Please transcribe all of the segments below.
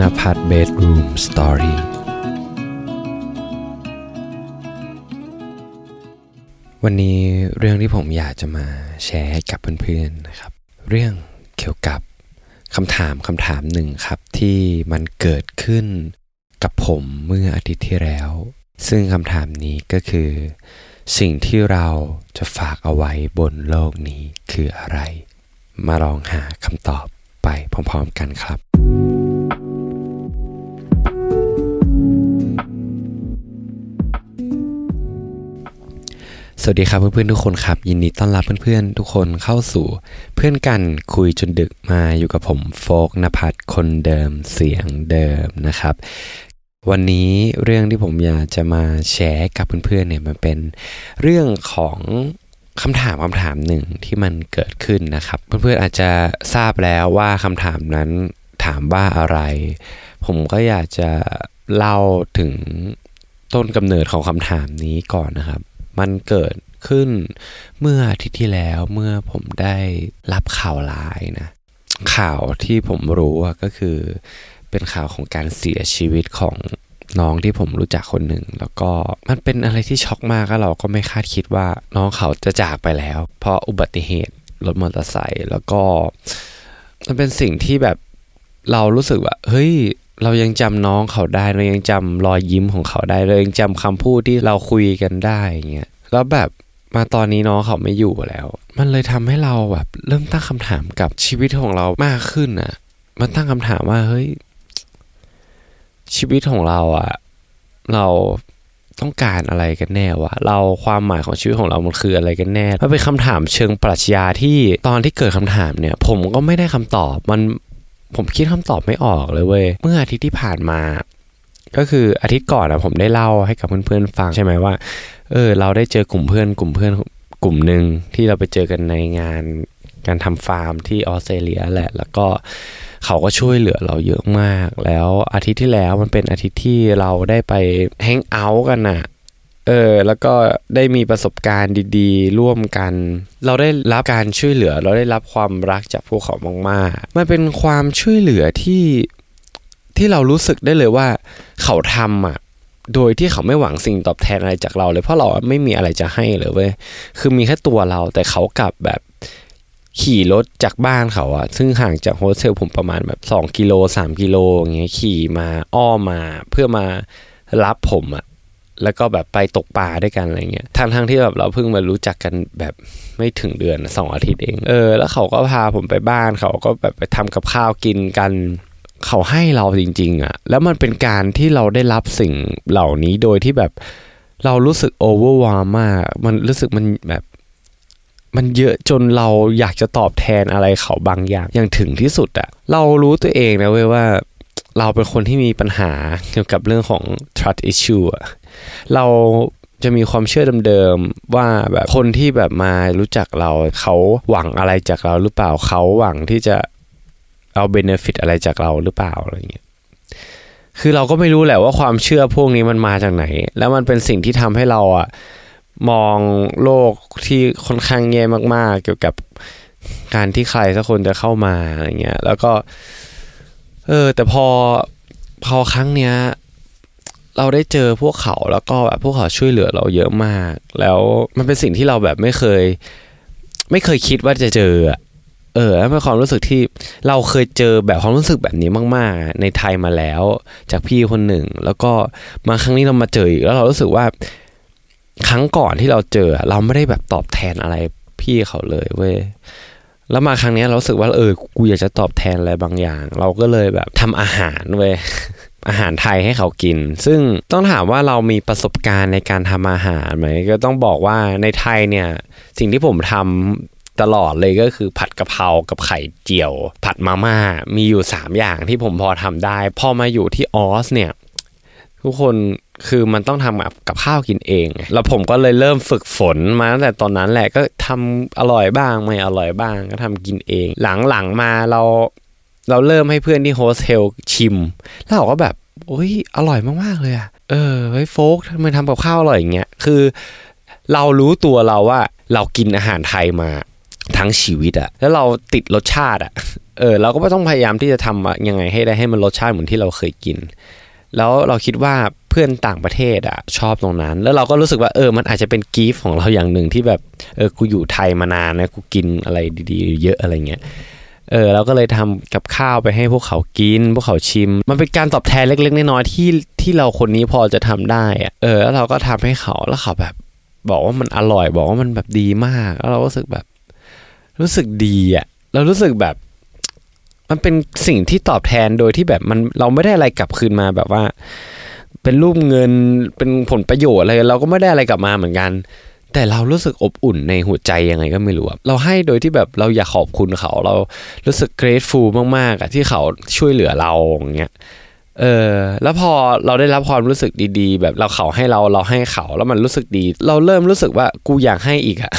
นภัทรเบดรูมสตอรี่วันนี้เรื่องที่ผมอยากจะมาแชร์ให้กับเพื่อนๆนะครับ เรื่องเกี่ยวกับคำถามคำถามหนึ่งครับที่มันเกิดขึ้นกับผมเมื่ออาทิตย์ที่แล้ว ซึ่งคำถามนี้ก็คือ สิ่งที่เราจะฝากเอาไว้บนโลกนี้คืออะไร มาลองหาคำตอบไปพร้อมๆกันครับ สวัสดีครับเพื่อนๆทุกคนครับ ยินดีต้อนรับเพื่อนๆทุกคนเข้าสู่ เพื่อนกันคุยจนดึกมาอยู่กับผมโฟกนภัทรคนเดิมเสียงเดิมนะครับ วันนี้เรื่องที่ผมอยากจะมาแชร์กับเพื่อนๆเนี่ยมันเป็นเรื่องของคำถามคำถามหนึ่งที่มันเกิดขึ้นนะครับ เพื่อนๆอาจจะทราบแล้วว่าคำถามนั้นถามว่าอะไร ผมก็อยากจะเล่าถึงต้นกำเนิดของคำถามนี้ก่อนนะครับ มันเกิดขึ้นเมื่ออาทิตย์ที่แล้วเมื่อผมได้รับข่าวร้ายนะ ข่าวที่ผมรู้อะก็คือเป็นข่าวของการเสียชีวิตของน้องที่ผมรู้จักคนหนึ่ง แล้วก็มันเป็นอะไรที่ช็อกมากก็เราก็ไม่คาดคิดว่าน้องเขาจะจากไปแล้ว เพราะอุบัติเหตุรถมอเตอร์ไซค์แล้วก็ มันเป็นสิ่งที่แบบเรารู้สึกว่าเฮ้ย เรายังจำน้องเขาได้เรายังจำรอยยิ้มของเขาได้เรายังจำคำพูดที่เราคุยกันได้เงี้ยแล้วแบบมาตอนนี้น้องเขาไม่อยู่แล้ว มันเลยทำให้เราแบบเริ่มตั้งคำถามกับชีวิตของเรามากขึ้นอะมันตั้งคำถามว่าเฮ้ยชีวิตของเราอะเราต้องการอะไรกันแน่วะเราความหมายของชีวิตของเรามันคืออะไรกันแน่มันเป็นคำถามเชิงปรัชญาที่ตอนที่เกิดคำถามเนี่ย ผมก็ไม่ได้คำตอบ มัน ผมคิดคำตอบไม่ออกเลยเว้ยเมื่ออาทิตย์ที่ผ่านมา ก็คืออาทิตย์ก่อนอะผมได้เล่าให้กับเพื่อนๆฟังใช่ไหมว่าเออเราได้เจอกลุ่มเพื่อนกลุ่มเพื่อนกลุ่มหนึ่งที่เราไปเจอกันในงานการทำฟาร์มที่ออสเตรเลียแหละ แล้วก็เขาก็ช่วยเหลือเราเยอะมาก แล้วอาทิตย์ที่แล้วมันเป็นอาทิตย์ที่เราได้ไปแฮงเอาท์กันอะ เออแล้วก็ได้มีประสบการณ์ดีๆ ร่วมกัน เราได้รับการช่วยเหลือ เราได้รับความรักจากพวกเขามากๆมันเป็นความช่วยเหลือที่ที่เรารู้สึกได้เลยว่า เขาทำอะโดยที่เขาไม่หวังสิ่งตอบแทนอะไรจากเราเลยเพราะเราไม่มีอะไรจะให้เลยเว้ยคือมีแค่ตัวเราแต่เขากลับแบบขี่รถจากบ้านเขาอะซึ่งห่างจากโฮสเทลผมประมาณแบบ 2 กิโล 3 กิโลอย่างเงี้ยขี่มาอ้อมมาเพื่อมารับผมอะ แล้วก็แบบไปตกปลาด้วยกันอะไรเงี้ยทั้งทั้งที่แบบเราเพิ่งมารู้จักกันแบบไม่ถึงเดือนสองอาทิตย์เอง เออ แล้วเขาก็พาผมไปบ้านเขาก็แบบไปทำกับข้าวกินกัน เขาให้เราจริง ๆอะแล้วมันเป็นการที่เราได้รับสิ่งเหล่านี้โดยที่แบบเรารู้สึกโอเวอร์วามาก มันรู้สึกมันแบบมันเยอะจนเราอยากจะตอบแทนอะไรเขาบางอย่างอย่างถึงที่สุดอะเรารู้ตัวเองนะเว้ยว่า เราเป็นคนที่มีปัญหาเกี่ยวกับเรื่องของ trust issue อะเราจะมีความเชื่อเดิมๆว่าแบบคนที่แบบมารู้จักเราเขาหวังอะไรจากเราหรือเปล่าเขาหวังที่จะเอา benefit อะไรจากเราหรือเปล่าอะไรเงี้ยคือเราก็ไม่รู้แหละว่าความเชื่อพวกนี้มันมาจากไหน แล้วมันเป็นสิ่งที่ทำให้เราอะมองโลกที่ค่อนข้างแย่มากๆ เกี่ยวกับการที่ใครสักคนจะเข้ามาอะไรเงี้ยแล้วก็ เออ แต่พอพอครั้งเนี้ย เราได้เจอพวกเขาแล้วก็แบบพวกเขาช่วยเหลือเราเยอะมาก แล้วมันเป็นสิ่งที่เราแบบไม่เคย ไม่เคยคิดว่าจะเจอเออแล้วเป็นความรู้สึกที่เราเคยเจอแบบความรู้สึกแบบนี้มาก ๆ ในไทยมาแล้ว จากพี่คนหนึ่ง แล้วก็มาครั้งนี้เรามาเจออีกแล้วเรารู้สึกว่าครั้งก่อนที่เราเจอ เราไม่ได้แบบตอบแทนอะไรพี่เขาเลยเว้ย แล้วมาครั้งนี้เราสึกว่าเออกูอยากจะตอบแทนอะไรบางอย่าง เราก็เลยแบบทำอาหารเว้ยอาหารไทยให้เขากิน ซึ่งต้องถามว่าเรามีประสบการณ์ในการทำอาหารไหมก็ต้องบอกว่าในไทยเนี่ย สิ่งที่ผมทำตลอดเลยก็คือผัดกะเพรากับไข่เจียว ผัดมาม่ามีอยู่ 3 อย่างที่ผมพอทำได้ พอมาอยู่ที่ออสเนี่ย ทุกคนคือมันต้องทำกับข้าวกินเอง แล้วผมก็เลยเริ่มฝึกฝนมาตั้งแต่ตอนนั้นแหละก็ทำอร่อยบ้างไม่อร่อยบ้างก็ทำกินเอง หลังๆมาเราเราเริ่มให้เพื่อนที่โฮสเทลชิม แล้วเขาก็แบบโอ้ยอร่อยมากๆเลยอะเออเฮ้ยโฟกทำไมทำกับข้าวอร่อยอย่างเงี้ยคือ เรารู้ตัวเราว่าเรากินอาหารไทยมาทั้งชีวิตอะแล้วเราติดรสชาติอะเออเราก็ต้องพยายามที่จะทำยังไงให้ได้ให้มันรสชาติเหมือนที่เราเคยกิน แล้วเราคิดว่าเพื่อนต่างประเทศอะชอบตรงนั้น แล้วเราก็รู้สึกว่าเออมันอาจจะเป็นกีฟของเราอย่างหนึ่งที่แบบเออกูอยู่ไทยมานานนะกูกินอะไรดีๆ เยอะอะไรเงี้ยเออเราก็เลยทำกับข้าวไปให้พวกเขากิน พวกเขาชิม มันเป็นการตอบแทนเล็กๆน้อยๆที่ที่เราคนนี้พอจะทำได้อะเออแล้วเราก็ทำให้เขาแล้วเขาแบบ บอกว่ามันอร่อยบอกว่ามันแบบดีมาก แล้วเราก็รู้สึกแบบ รู้สึกดีอะเรารู้สึกแบบ มันเป็นสิ่งที่ตอบแทนโดยที่แบบมันเราไม่ได้อะไรกลับคืนมาแบบว่า เป็นรูปเงินเป็นผลประโยชน์อะไรเราก็ไม่ได้อะไรกลับมาเหมือนกัน แต่เรารู้สึกอบอุ่นในหัวใจยังไงก็ไม่รู้อะเราให้โดยที่แบบเราอยากขอบคุณเขาเรารู้สึก grateful มากๆอะที่เขาช่วยเหลือเราอย่างเงี้ย เออแล้วพอเราได้รับความรู้สึกดีๆ แบบเราเขาให้เราเราให้เขาแล้วมันรู้สึกดี เราเริ่มรู้สึกว่ากูอยากให้อีกอะ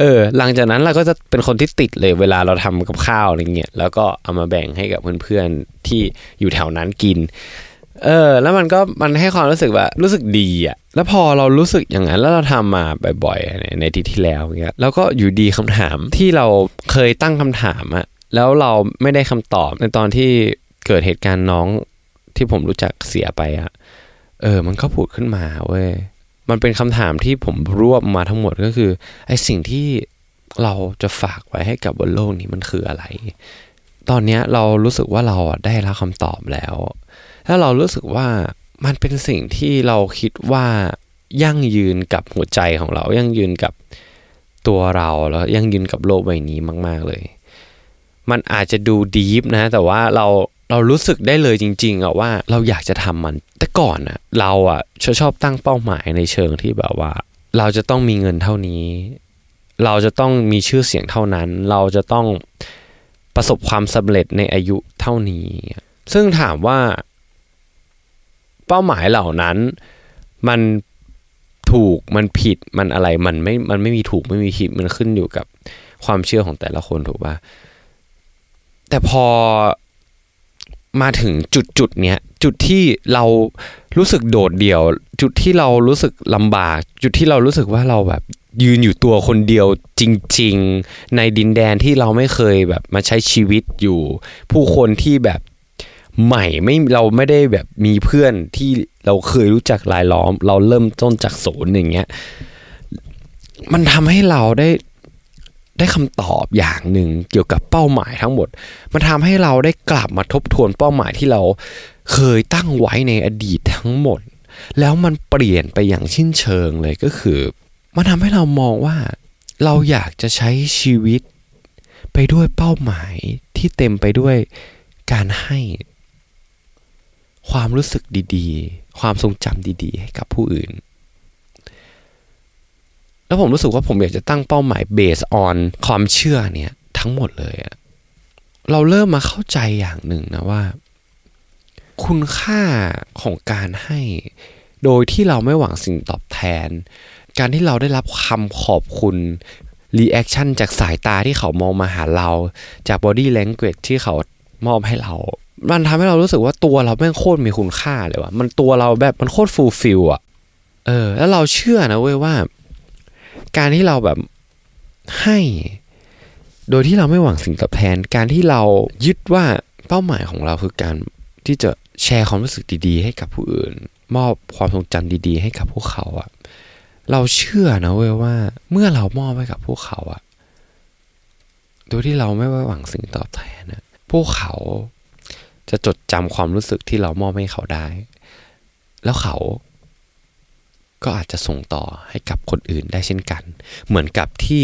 เออ หลังจากนั้นเราก็จะเป็นคนที่ติดเลยเวลาเราทำกับข้าวอะไรเงี้ยแล้วก็เอามาแบ่งให้กับเพื่อนๆที่อยู่แถวนั้นกิน เออ แล้วมันก็มันให้ความรู้สึกว่ารู้สึกดีอะแล้วพอเรารู้สึกอย่างนั้นแล้วเราทำมาบ่อยๆในที่ที่แล้วเงี้ยแล้วก็อยู่ดีคำถามที่เราเคยตั้งคำถามอะแล้วเราไม่ได้คำตอบในตอนที่เกิดเหตุการณ์น้อง ที่ผมรู้จักเสียไปอะเออ มันก็ผุดขึ้นมาเว้ยมันเป็นคำถามที่ผมรวบมาทั้งหมดก็คือไอ้สิ่งที่เราจะฝากไว้ให้กับบนโลกนี้มันคืออะไร ตอนเนี้ยเรารู้สึกว่าเราได้รับคำตอบแล้วแล้วเรารู้สึกว่ามันเป็นสิ่งที่เราคิดว่ายั่งยืนกับหัวใจของเรา ยั่งยืนกับตัวเราแล้วยั่งยืนกับโลกใบนี้มาก ๆ เลย มันอาจจะดูดีฟนะ แต่ว่าเรา เรารู้สึกได้เลยจริงๆอะว่าเราอยากจะทำมัน แต่ก่อนอะเราอะชอบชอบตั้งเป้าหมายในเชิงที่แบบว่า เราจะต้องมีเงินเท่านี้ เราจะต้องมีชื่อเสียงเท่านั้น เราจะต้องประสบความสำเร็จในอายุเท่านี้ ซึ่งถามว่า เป้าหมายเหล่านั้น มันถูกมันผิดมันอะไรมันไม่มันไม่มีถูกไม่มีผิดมันขึ้นอยู่กับความเชื่อของแต่ละคนถูกป่ะแต่พอ มาถึงจุดจุดเนี้ยจุดที่เรารู้สึกโดดเดี่ยว จุดที่เรารู้สึกลำบาก จุดที่เรารู้สึกว่าเราแบบยืนอยู่ตัวคนเดียวจริง ๆ ในดินแดนที่เราไม่เคยแบบมาใช้ชีวิตอยู่ ผู้คนที่แบบใหม่ไม่เราไม่ได้แบบมีเพื่อนที่เราเคยรู้จักรายล้อม เราเริ่มต้นจากศูนย์อย่างเงี้ยมันทำให้เราได้ ได้คำตอบอย่างหนึ่งเกี่ยวกับเป้าหมายทั้งหมด มันทำให้เราได้กลับมาทบทวนเป้าหมายที่เราเคยตั้งไว้ในอดีตทั้งหมด แล้วมันเปลี่ยนไปอย่างชิ้นเชิงเลยก็คือ มันทำให้เรามองว่า เราอยากจะใช้ชีวิต ไปด้วยเป้าหมายที่เต็มไปด้วยการให้ ความรู้สึกดีๆ ความทรงจำดีๆ ให้กับผู้อื่น แล้วผมรู้สึกว่าผมอยากจะตั้งเป้าหมายเบสออนความเชื่อเนี่ยทั้งหมดเลยอะเราเริ่มมาเข้าใจอย่างหนึ่งนะว่า คุณค่าของการให้ โดยที่เราไม่หวังสิ่งตอบแทน การที่เราได้รับคำขอบคุณ reaction จากสายตาที่เขามองมาหาเรา จากบอดี้แลงเก e ที่เขามอบให้เรา มันทำให้เรารู้สึกว่าตัวเราแม่งโคตรมีคุณค่าเลยว่ะ มันตัวเราแบบมันโคตร fulfill อะเออ แล้วเราเชื่อนะเว้ยว่า การที่เราแบบให้โดยที่เราไม่หวังสิ่งตอบแทน การที่เรายึดว่าเป้าหมายของเราคือการที่จะแชร์ความรู้สึกดีๆ ให้กับผู้อื่น มอบความทรงจำดีๆ ให้กับพวกเขาอะเราเชื่อนะเว้ยว่า เมื่อเรามอบให้กับพวกเขาอะโดยที่เราไม่หวังสิ่งตอบแทนนะพวกเขาจะจดจำความรู้สึกที่เรามอบให้เขาได้ แล้วเขา ก็อาจจะส่งต่อให้กับคนอื่นได้เช่นกัน เหมือนกับที่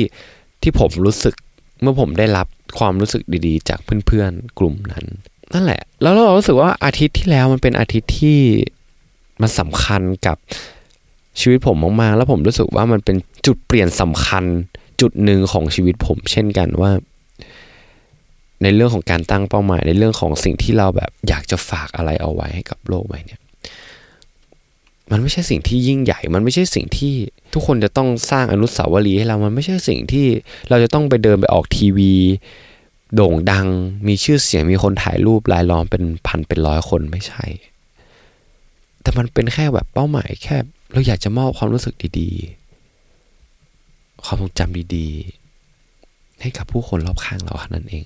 ที่ผมรู้สึกเมื่อผมได้รับความรู้สึกดีๆ จากเพื่อนๆกลุ่มนั้น นั่นแหละ แล้วเรารู้สึกว่าอาทิตย์ที่แล้วมันเป็นอาทิตย์ที่มันสำคัญกับชีวิตผมมากๆแล้วผมรู้สึกว่ามันเป็นจุดเปลี่ยนสำคัญจุดหนึ่งของชีวิตผม เช่นกันว่า ในเรื่องของการตั้งเป้าหมาย ในเรื่องของสิ่งที่เราแบบอยากจะฝากอะไรเอาไว้ให้กับโลกใบนี้ มันไม่ใช่สิ่งที่ยิ่งใหญ่ มันไม่ใช่สิ่งที่ทุกคนจะต้องสร้างอนุสาวรีย์ให้เรา มันไม่ใช่สิ่งที่เราจะต้องไปเดินไปออกทีวี โด่งดัง มีชื่อเสียง มีคนถ่ายรูปรายล้อมเป็นพันเป็นร้อยคนไม่ใช่ แต่มันเป็นแค่แบบเป้าหมายแค่ เราอยากจะมอบความรู้สึกดีๆ ความทรงจำดีๆ ให้กับผู้คนรอบข้างเราเท่านั้นเอง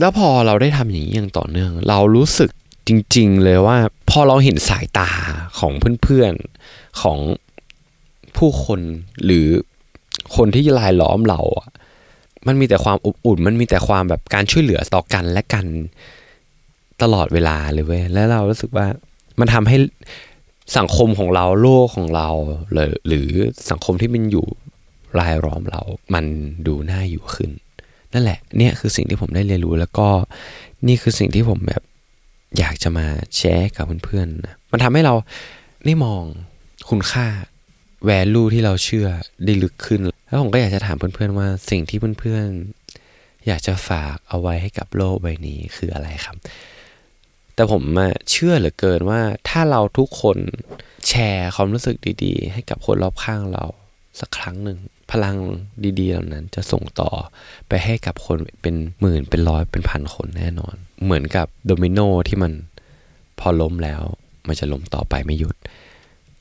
แล้วพอเราได้ทำอย่างนี้อย่างต่อเนื่อง เรารู้สึก จริง ๆ เลยว่าพอเราเห็นสายตาของเพื่อนๆของผู้คนหรือคนที่ลายล้อมเราอะมันมีแต่ความอบอุ่น มันมีแต่ความแบบการช่วยเหลือต่อกันและกันตลอดเวลาเลยเว้ยแล้วเรารู้สึกว่ามันทำให้สังคมของเราโลกของเราหรือหรือสังคมที่มันอยู่รายล้อมเรา มันดูน่าอยู่ขึ้น นั่นแหละ เนี่ยคือสิ่งที่ผมได้เรียนรู้แล้วก็นี่คือสิ่งที่ผมแบบ อยากจะมาแชร์กับเพื่อนๆนะมันทำให้เราได้มองคุณค่าแวลูที่เราเชื่อได้ลึกขึ้น แล้วผมก็อยากจะถามเพื่อนๆว่าสิ่งที่เพื่อนๆ อยากจะฝากเอาไว้ให้กับโลกใบนี้คืออะไรครับ แต่ผมเชื่อเหลือเกินว่าถ้าเราทุกคนแชร์ความรู้สึกดีๆ ให้กับคนรอบข้างเราสักครั้งหนึ่ง พลังดีๆเหล่านั้นจะส่งต่อไปให้กับคนเป็นหมื่นเป็นร้อยเป็นพันคนแน่นอน เหมือนกับโดมิโนที่มันพอล้มแล้ว มันจะล้มต่อไปไม่หยุด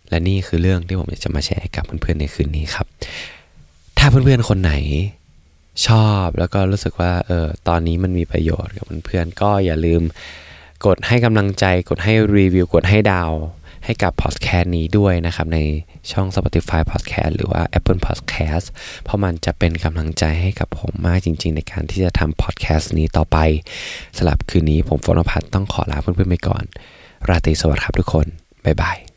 และนี่คือเรื่องที่ผมจะมาแชร์กับเพื่อนๆในคืนนี้ครับ ถ้าเพื่อนๆคนไหนชอบแล้วก็รู้สึกว่าเออตอนนี้มันมีประโยชน์กับเพื่อนๆก็อย่าลืมกดให้กำลังใจกดให้รีวิวกดให้ดาว ให้กับพอดแคสต์นี้ด้วยนะครับ ในช่อง Spotify Podcast หรือว่า Apple Podcast เพราะมันจะเป็นกำลังใจให้กับผมมากจริง ๆ ในการที่จะทำพอดแคสต์นี้ต่อไปสำหรับคืนนี้ผมฟนพัฒน์ต้องขอลาเพื่อนๆไปก่อน ราตรีสวัสดิ์ครับทุกคน บ๊ายบาย